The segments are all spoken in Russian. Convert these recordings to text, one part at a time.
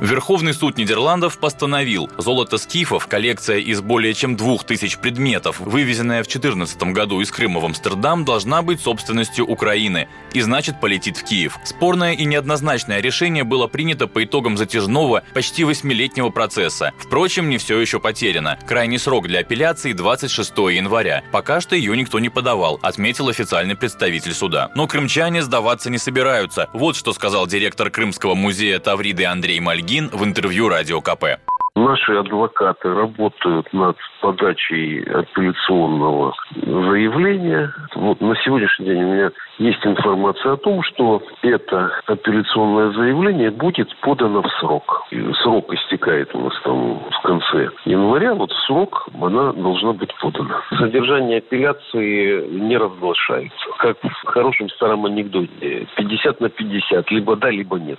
Верховный суд Нидерландов постановил, золото скифов, коллекция из более чем двух тысяч предметов, вывезенная в 2014 году из Крыма в Амстердам, должна быть собственностью Украины и значит полетит в Киев. Спорное и неоднозначное решение было принято по итогам затяжного, почти восьмилетнего процесса. Впрочем, не все еще потеряно. Крайний срок для апелляции 26 января. Пока что ее никто не подавал, отметил официальный представитель суда. Но крымчане сдаваться не собираются. Вот что сказал директор Крымского музея Тавриды Андрей Мальгин Ильин в интервью Радио КП. Наши адвокаты работают над подачей апелляционного заявления. Вот на сегодняшний день у меня есть информация о том, что это апелляционное заявление будет подано в срок. И срок истекает у нас там в конце января. Вот в срок она должна быть подана. Содержание апелляции не разглашается. Как в хорошем старом анекдоте. 50 на 50. Либо да, либо нет.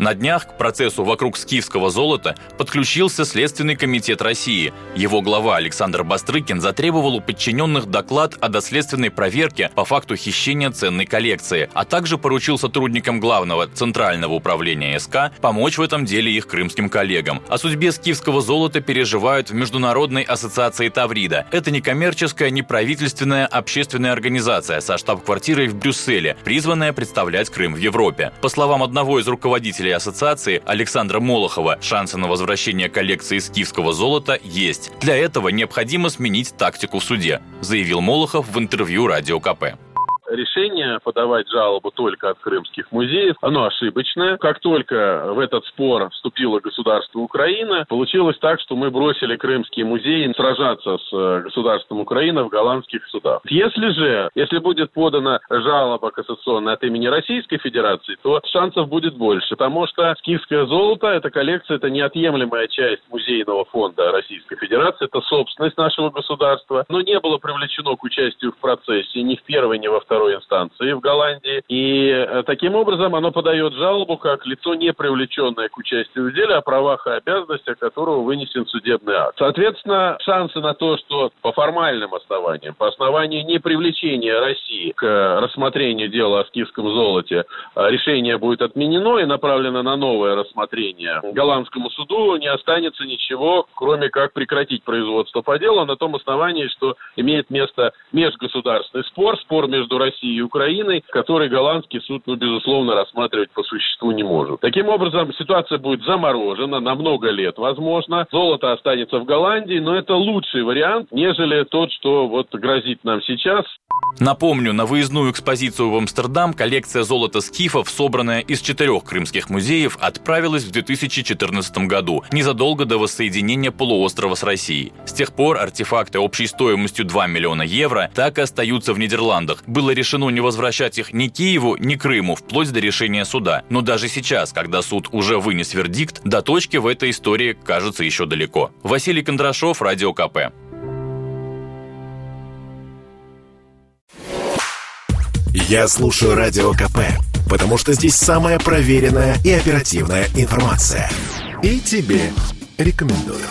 На днях к процессу вокруг скифского золота подключился Следственный комитет России. Его глава Александр Бастрыкин затребовал у подчиненных доклад о доследственной проверке по факту хищения ценной коллекции, а также поручил сотрудникам главного Центрального управления СК помочь в этом деле их крымским коллегам. О судьбе скифского золота переживают в Международной ассоциации Таврида. Это не коммерческая, не правительственная общественная организация со штаб-квартирой в Брюсселе, призванная представлять Крым в Европе. По словам одного из руководителей руководителя ассоциации Александра Молохова, шансы на возвращение коллекции скифского золота есть. Для этого необходимо сменить тактику в суде, заявил Молохов в интервью Радио КП решение подавать жалобу только от крымских музеев, оно ошибочное. Как только в этот спор вступило государство Украина, получилось так, что мы бросили крымские музеи сражаться с э, государством Украины в голландских судах. Если же, если будет подана жалоба кассационная от имени Российской Федерации, то шансов будет больше, потому что скифское золото, эта коллекция, это неотъемлемая часть музейного фонда Российской Федерации, это собственность нашего государства, но не было привлечено к участию в процессе ни в первой, ни во второй второй инстанции в Голландии. И э, таким образом оно подает жалобу как лицо, не привлеченное к участию в деле, о правах и обязанностях которого вынесен судебный акт. Соответственно, шансы на то, что по формальным основаниям, по основанию не привлечения России к рассмотрению дела о скифском золоте, э, решение будет отменено и направлено на новое рассмотрение голландскому суду, не останется ничего, кроме как прекратить производство по делу на том основании, что имеет место межгосударственный спор, спор между Россией Россией и Украиной, который голландский суд, ну, безусловно, рассматривать по существу не может. Таким образом, ситуация будет заморожена на много лет, возможно. Золото останется в Голландии, но это лучший вариант, нежели тот, что вот грозит нам сейчас. Напомню, на выездную экспозицию в Амстердам коллекция золота скифов, собранная из четырех крымских музеев, отправилась в 2014 году, незадолго до воссоединения полуострова с Россией. С тех пор артефакты общей стоимостью 2 миллиона евро так и остаются в Нидерландах. Было решено не возвращать их ни Киеву, ни Крыму, вплоть до решения суда. Но даже сейчас, когда суд уже вынес вердикт, до точки в этой истории кажется еще далеко. Василий Кондрашов, Радио КП. Я слушаю Радио КП, потому что здесь самая проверенная и оперативная информация. И тебе рекомендую.